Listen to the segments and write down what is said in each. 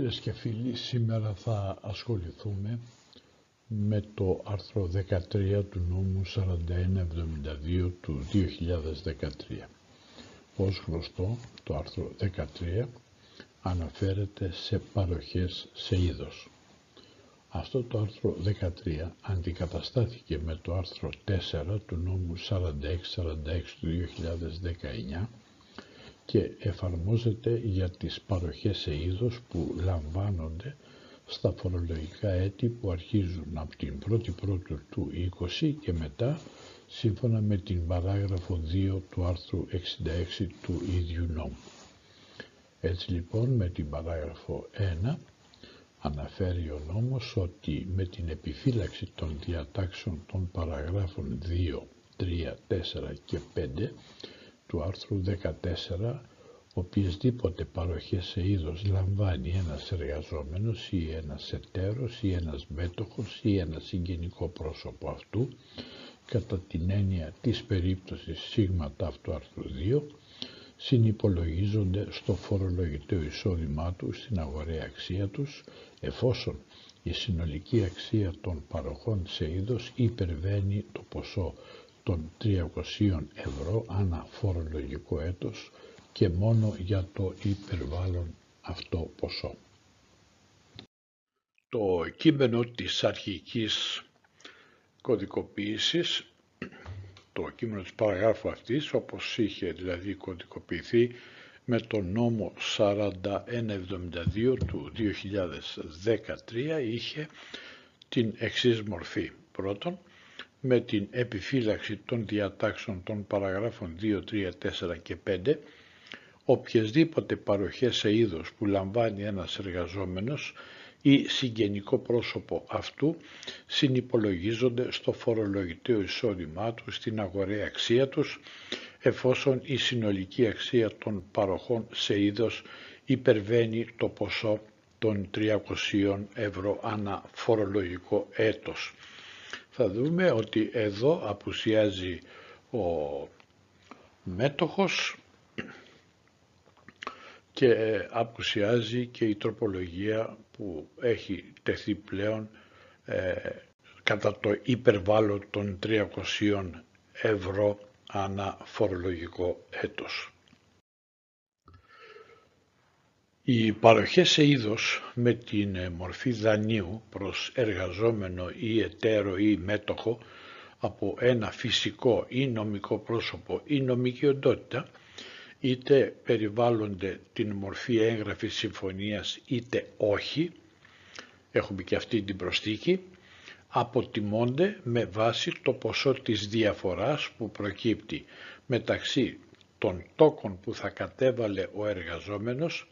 Φίλες και φίλοι, σήμερα θα ασχοληθούμε με το άρθρο 13 του νόμου 4172 του 2013. Ως γνωστό, το άρθρο 13 αναφέρεται σε παροχές σε είδος. Αυτό το άρθρο 13 αντικαταστάθηκε με το άρθρο 4 του νόμου 4646 του 2019 και εφαρμόζεται για τις παροχές σε είδος που λαμβάνονται στα φορολογικά έτη που αρχίζουν από την 1η Πρώτου του 20 και μετά σύμφωνα με την παράγραφο 2 του άρθρου 66 του ίδιου νόμου. Έτσι λοιπόν με την παράγραφο 1 αναφέρει ο νόμος ότι με την επιφύλαξη των διατάξεων των παραγράφων 2, 3, 4 και 5 του άρθρου 14 οποιασδήποτε παροχές σε είδος λαμβάνει ένας εργαζόμενος ή ένας εταίρος ή ένας μέτοχος ή ένα συγγενικό πρόσωπο αυτού κατά την έννοια της περίπτωσης σίγμα ταύτου άρθρου 2 συνυπολογίζονται στο φορολογητέο εισόδημά τους στην αγοραία αξία τους εφόσον η συνολική αξία των παροχών σε είδος υπερβαίνει το ποσό των 300 ευρώ ανά φορολογικό έτος και μόνο για το υπερβάλλον αυτό ποσό. Το κείμενο της αρχικής κωδικοποίησης, το κείμενο της παραγράφου αυτής, όπως είχε δηλαδή κωδικοποιηθεί με τον νόμο 4172 του 2013, είχε την εξής μορφή. Πρώτον, με την επιφύλαξη των διατάξεων των παραγράφων 2, 3, 4 και 5, οποιασδήποτε παροχές σε είδος που λαμβάνει ένας εργαζόμενος ή συγγενικό πρόσωπο αυτού συνυπολογίζονται στο φορολογητέο εισόδημά τους στην αγοραία αξία τους εφόσον η συνολική αξία των παροχών σε είδος υπερβαίνει το ποσό των 300 ευρώ ανά φορολογικό έτος θα δούμε ότι εδώ απουσιάζει ο μέτοχος και απουσιάζει και η τροπολογία που έχει τεθεί πλέον ε, κατά το υπερβάλλον των 300 ευρώ ανά φορολογικό έτος. Οι παροχές σε είδος με την ε, μορφή δανείου προς εργαζόμενο ή εταίρο ή μέτοχο από ένα φυσικό ή νομικό πρόσωπο ή νομική οντότητα είτε περιβάλλονται την μορφή έγγραφης συμφωνίας είτε όχι, έχουμε και αυτή την προστίκη, αποτιμώνται με βάση το ποσό της διαφοράς που προκύπτει μεταξύ των τόκων που θα κατέβαλε ο εργαζόμενος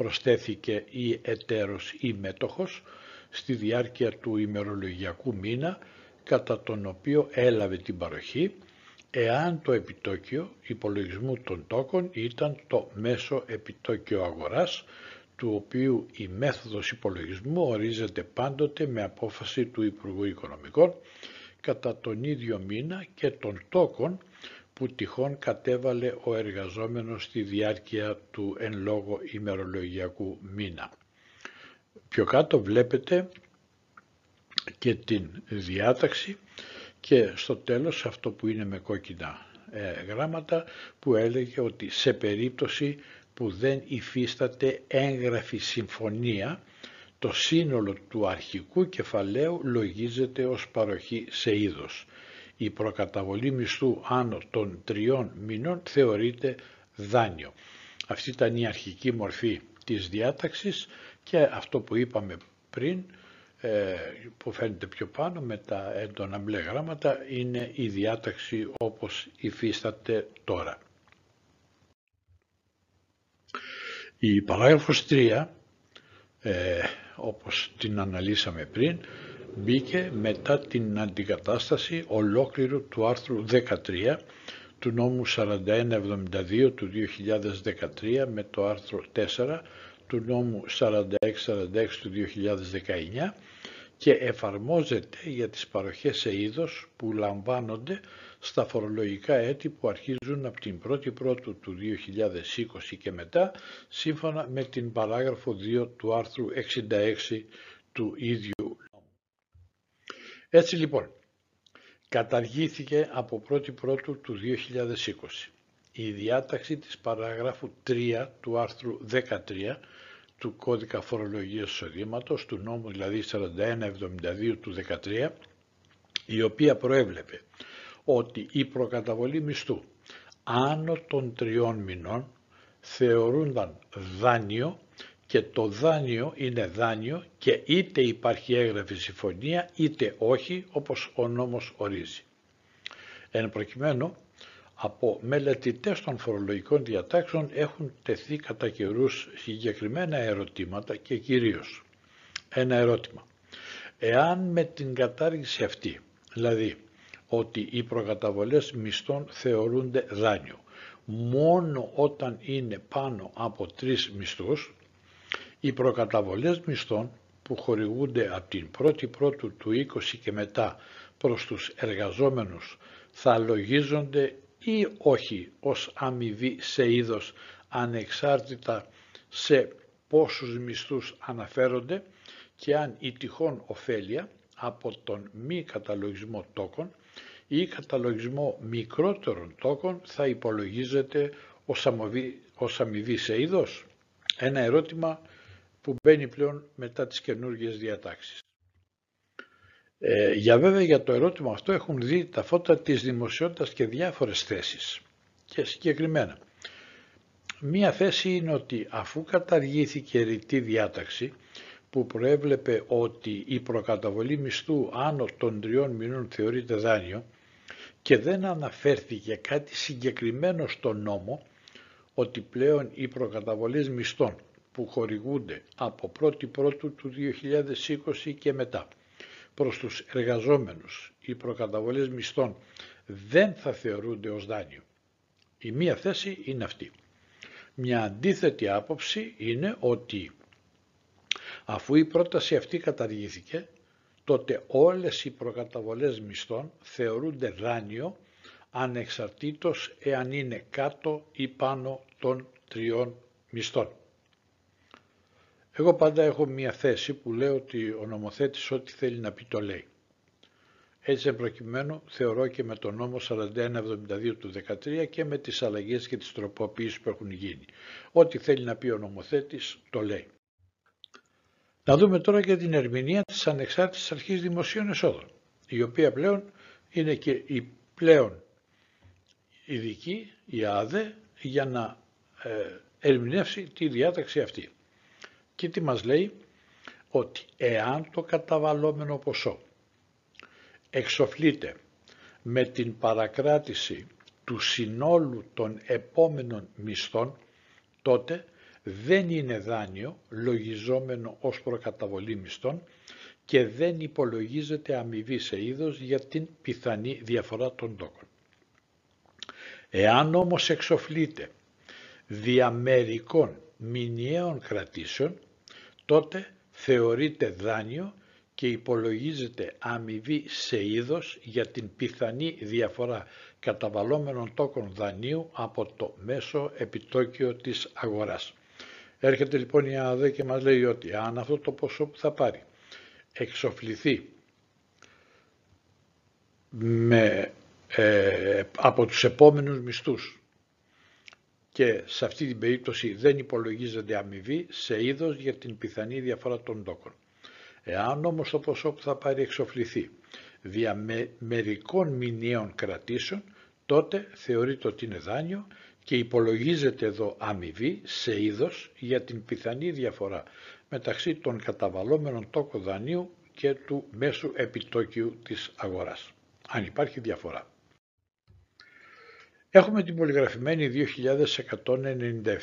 προσθέθηκε η εταίρος ή μέτοχος στη διάρκεια του ημερολογιακού μήνα κατά τον οποίο έλαβε την παροχή εάν το επιτόκιο υπολογισμού των τόκων ήταν το μέσο επιτόκιο αγοράς του οποίου η μέθοδος υπολογισμού ορίζεται πάντοτε με απόφαση του Υπουργού Οικονομικών κατά τον ίδιο μήνα και των τόκων που τυχόν κατέβαλε ο εργαζόμενος στη διάρκεια του εν λόγω ημερολογιακού μήνα. Πιο κάτω βλέπετε και την διάταξη και στο τέλος αυτό που είναι με κόκκινα ε, γράμματα που έλεγε ότι σε περίπτωση που δεν υφίσταται έγγραφη συμφωνία το σύνολο του αρχικού κεφαλαίου λογίζεται ως παροχή σε είδος η προκαταβολή μισθού άνω των τριών μηνών θεωρείται δάνειο. Αυτή ήταν η αρχική μορφή της διάταξης και αυτό που είπαμε πριν ε, που φαίνεται πιο πάνω με τα έντονα μπλε γράμματα είναι η διάταξη όπως υφίσταται τώρα. Η παράγραφος 3 ε, όπως την αναλύσαμε πριν μπήκε μετά την αντικατάσταση ολόκληρου του άρθρου 13 του νόμου 4172 του 2013 με το άρθρο 4 του νόμου 4646 του 2019 και εφαρμόζεται για τις παροχές σε είδος που λαμβάνονται στα φορολογικά έτη που αρχίζουν από την 1η Πρώτου του 2020 και μετά, σύμφωνα με την παράγραφο 2 του άρθρου 66 του ίδιου νόμου. Έτσι λοιπόν, καταργήθηκε από 1η Πρώτου του 2020 η διάταξη της παραγράφου 3 του άρθρου 13 του κώδικα φορολογίας εισοδήματος, του νόμου δηλαδή 4172 του 13, η οποία προέβλεπε ότι η προκαταβολή μισθού άνω των τριών μηνών θεωρούνταν δάνειο και το δάνειο είναι δάνειο και είτε υπάρχει έγγραφη συμφωνία είτε όχι όπως ο νόμος ορίζει. Εν προκειμένου από μελετητές των φορολογικών διατάξεων έχουν τεθεί κατά καιρούς συγκεκριμένα ερωτήματα και κυρίως ένα ερώτημα. Εάν με την κατάργηση αυτή, δηλαδή ότι οι προκαταβολές μισθών θεωρούνται δάνειο, μόνο όταν είναι πάνω από τρεις μισθούς, οι προκαταβολές μισθών που χορηγούνται από την 1η Πρώτου του 20 και μετά προς τους εργαζόμενους θα λογίζονται ή όχι ως αμοιβή σε είδος ανεξάρτητα σε πόσους μισθούς αναφέρονται και αν η τυχόν ωφέλεια από τον μη καταλογισμό τόκων ή καταλογισμό μικρότερων τόκων θα υπολογίζεται ως αμοιβή, ως αμοιβή σε είδος. Ένα ερώτημα που μπαίνει πλέον μετά τις καινούργιες διατάξεις. Ε, για βέβαια για το ερώτημα αυτό έχουν δει τα φώτα της δημοσιότητας και διάφορες θέσεις και συγκεκριμένα. Μία θέση είναι ότι αφού καταργήθηκε ρητή διάταξη που προέβλεπε ότι η προκαταβολή μισθού άνω των τριών μηνών θεωρείται δάνειο και δεν αναφέρθηκε κάτι συγκεκριμένο στον νόμο ότι πλέον οι προκαταβολές μισθών που χορηγούνται από 1η Πρώτου του 2020 και μετά προς τους εργαζόμενους οι προκαταβολές μισθών δεν θα θεωρούνται ως δάνειο. Η μία θέση είναι αυτή. Μια αντίθετη άποψη είναι ότι αφού η πρόταση αυτή καταργήθηκε, τότε όλες οι προκαταβολές μισθών θεωρούνται δάνειο ανεξαρτήτως εάν είναι κάτω ή πάνω των τριών μισθών. Εγώ πάντα έχω μία θέση που λέω ότι ο νομοθέτης ό,τι θέλει να πει το λέει. Έτσι προκειμένου θεωρώ και με τον νόμο 4172 του 13 και με τις αλλαγές και τις τροποποιήσεις που έχουν γίνει. Ό,τι θέλει να πει ο νομοθέτης το λέει. Να δούμε τώρα και την ερμηνεία της Ανεξάρτητης Αρχής Δημοσίων Εσόδων, η οποία πλέον είναι και η πλέον ειδική, η ΑΔΕ, για να ε, ερμηνεύσει τη διάταξη αυτή. Και τι μας λέει, ότι εάν το καταβαλλόμενο ποσό εξοφλείται με την παρακράτηση του συνόλου των επόμενων μισθών, τότε δεν είναι δάνειο λογιζόμενο ως προκαταβολή μισθών και δεν υπολογίζεται αμοιβή σε είδος για την πιθανή διαφορά των τόκων. Εάν όμως εξοφλείται διαμερικών μηνιαίων κρατήσεων, τότε θεωρείται δάνειο και υπολογίζεται αμοιβή σε είδος για την πιθανή διαφορά καταβαλλόμενων τόκων δανείου από το μέσο επιτόκιο της αγοράς. Έρχεται λοιπόν η ΑΔΕ και μας λέει ότι αν αυτό το ποσό που θα πάρει εξοφληθεί με, ε, από τους επόμενους μισθούς και σε αυτή την περίπτωση δεν υπολογίζεται αμοιβή σε είδος για την πιθανή διαφορά των τόκων. Εάν όμως το ποσό που θα πάρει εξοφληθεί δια μερικών μηνιαίων κρατήσεων, τότε θεωρείται ότι είναι δάνειο και υπολογίζεται εδώ αμοιβή σε είδος για την πιθανή διαφορά μεταξύ των καταβαλλόμενων τόκων δανείου και του μέσου επιτόκιου της αγοράς, αν υπάρχει διαφορά. Έχουμε την πολυγραφημένη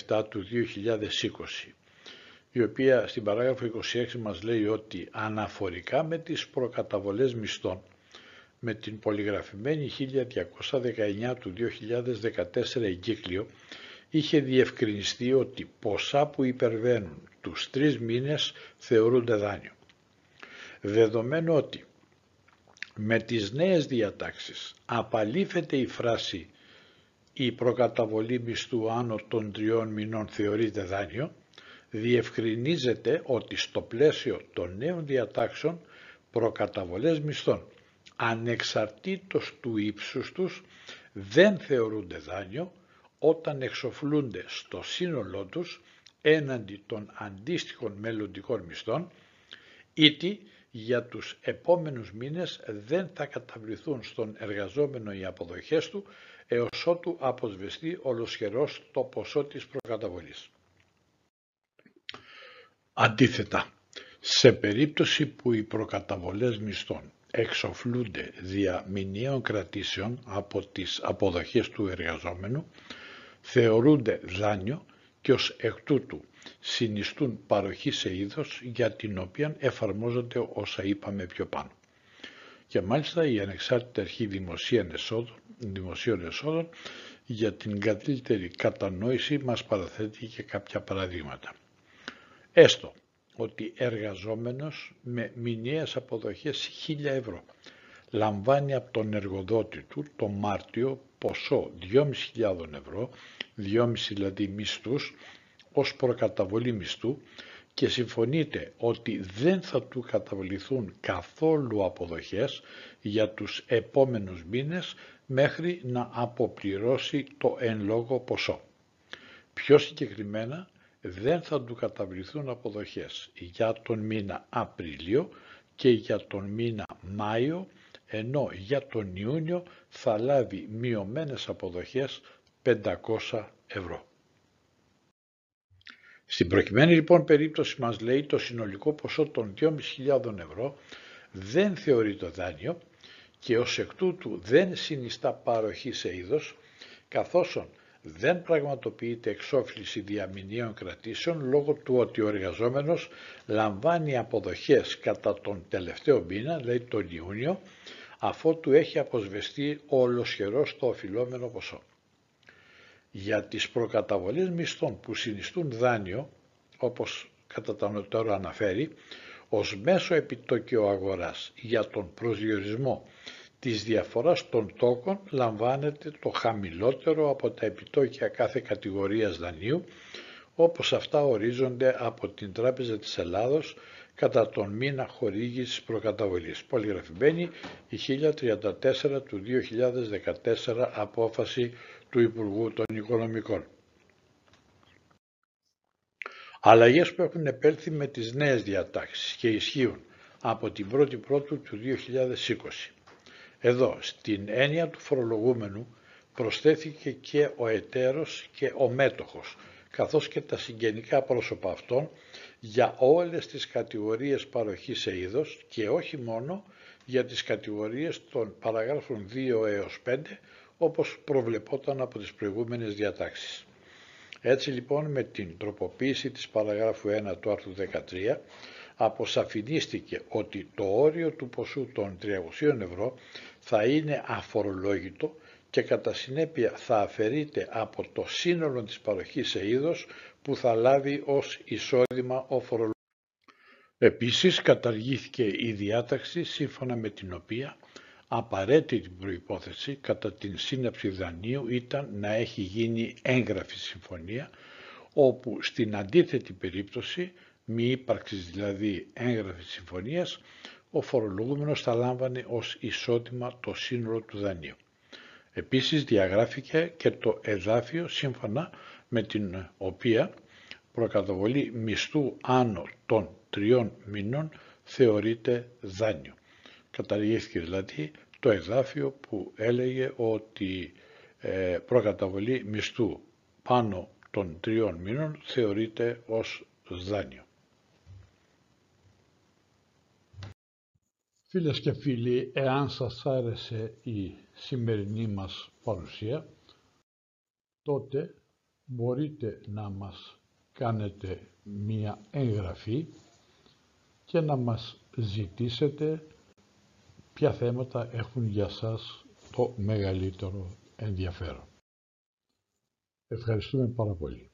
2197 του 2020, η οποία στην παράγραφο 26 μας λέει ότι αναφορικά με τις προκαταβολές μισθών, με την πολυγραφημένη 1219 του 2014 εγκύκλιο, είχε διευκρινιστεί ότι ποσά που υπερβαίνουν τους τρεις μήνες θεωρούνται δάνειο. Δεδομένου ότι με τις νέες διατάξεις απαλήφεται η φράση «η προκαταβολή μισθού άνω των τριών μηνών θεωρείται δάνειο», διευκρινίζεται ότι στο πλαίσιο των νέων διατάξεων προκαταβολές μισθών ανεξαρτήτως του ύψους τους δεν θεωρούνται δάνειο όταν εξοφλούνται στο σύνολό τους έναντι των αντίστοιχων μελλοντικών μισθών ήτι για τους επόμενους μήνες δεν θα καταβληθούν στον εργαζόμενο οι αποδοχές του έως ότου αποσβεστεί ολοσχερός το ποσό της προκαταβολής. Αντίθετα, σε περίπτωση που οι προκαταβολές μισθών εξοφλούνται δια μηνιαίων κρατήσεων από τις αποδοχές του εργαζόμενου, θεωρούνται δάνειο και ως εκ τούτου συνιστούν παροχή σε είδος για την οποία εφαρμόζονται όσα είπαμε πιο πάνω. Και μάλιστα η Ανεξάρτητη Αρχή Δημοσίων Εσόδων, Δημοσίων Εσόδων για την καλύτερη κατανόηση μας παραθέτει και κάποια παραδείγματα. Έστω ότι εργαζόμενος με μηνιαίες αποδοχές 1000 ευρώ λαμβάνει από τον εργοδότη του το Μάρτιο ποσό 2.500 ευρώ, 2.500 δηλαδή μισθούς, ως προκαταβολή μισθού και συμφωνείται ότι δεν θα του καταβληθούν καθόλου αποδοχές για τους επόμενους μήνες μέχρι να αποπληρώσει το εν λόγω ποσό. Πιο συγκεκριμένα δεν θα του καταβληθούν αποδοχές για τον μήνα Απρίλιο και για τον μήνα Μάιο, ενώ για τον Ιούνιο θα λάβει μειωμένες αποδοχές 500 ευρώ. Στην προκειμένη λοιπόν περίπτωση μας λέει το συνολικό ποσό των 2.500 ευρώ δεν θεωρεί το δάνειο και ως εκ τούτου δεν συνιστά παροχή σε είδος καθώς δεν πραγματοποιείται εξόφληση διαμηνίων κρατήσεων λόγω του ότι ο εργαζόμενος λαμβάνει αποδοχές κατά τον τελευταίο μήνα, δηλαδή τον Ιούνιο, αφότου έχει αποσβεστεί ολοσχερός το οφειλόμενο ποσό. Για τις προκαταβολές μισθών που συνιστούν δάνειο, όπως κατά τα νοτέρα αναφέρει, ως μέσο επιτόκιο αγοράς για τον προσδιορισμό της διαφοράς των τόκων λαμβάνεται το χαμηλότερο από τα επιτόκια κάθε κατηγορίας δανείου, όπως αυτά ορίζονται από την Τράπεζα της Ελλάδος κατά τον μήνα χορήγησης προκαταβολής. Πολυγραφημένη η 1034 του 2014 απόφαση του Υπουργού των Οικονομικών. Αλλαγές που έχουν επέλθει με τις νέες διατάξεις και ισχύουν από την 1η Πρώτου του 2020. Εδώ, στην έννοια του φορολογούμενου, προσθέθηκε και ο εταίρος και ο μέτοχος, καθώς και τα συγγενικά πρόσωπα αυτών για όλες τις κατηγορίες παροχής σε είδος και όχι μόνο για τις κατηγορίες των παραγράφων 2 έως 5, όπως προβλεπόταν από τις προηγούμενες διατάξεις. Έτσι λοιπόν με την τροποποίηση της παραγράφου 1 του άρθρου 13 αποσαφηνίστηκε ότι το όριο του ποσού των 300 ευρώ θα είναι αφορολόγητο και κατά συνέπεια θα αφαιρείται από το σύνολο της παροχής σε είδος που θα λάβει ως εισόδημα ο φορολογικός. Επίσης καταργήθηκε η διάταξη σύμφωνα με την οποία απαραίτητη προϋπόθεση κατά την σύναψη δανείου ήταν να έχει γίνει έγγραφη συμφωνία όπου στην αντίθετη περίπτωση μη ύπαρξης δηλαδή έγγραφη συμφωνίας ο φορολογούμενος θα λάμβανε ως εισόδημα το σύνολο του δανείου. Επίσης διαγράφηκε και το εδάφιο σύμφωνα με την οποία προκαταβολή μισθού άνω των τριών μηνών θεωρείται δάνειο. Καταργήθηκε δηλαδή το εδάφιο που έλεγε ότι ε, προκαταβολή μισθού πάνω των τριών μήνων θεωρείται ως δάνειο. Φίλες και φίλοι, εάν σας άρεσε η σημερινή μας παρουσία, τότε μπορείτε να μας κάνετε μία εγγραφή και να μας ζητήσετε ποια θέματα έχουν για σας το μεγαλύτερο ενδιαφέρον; Ευχαριστούμε πάρα πολύ.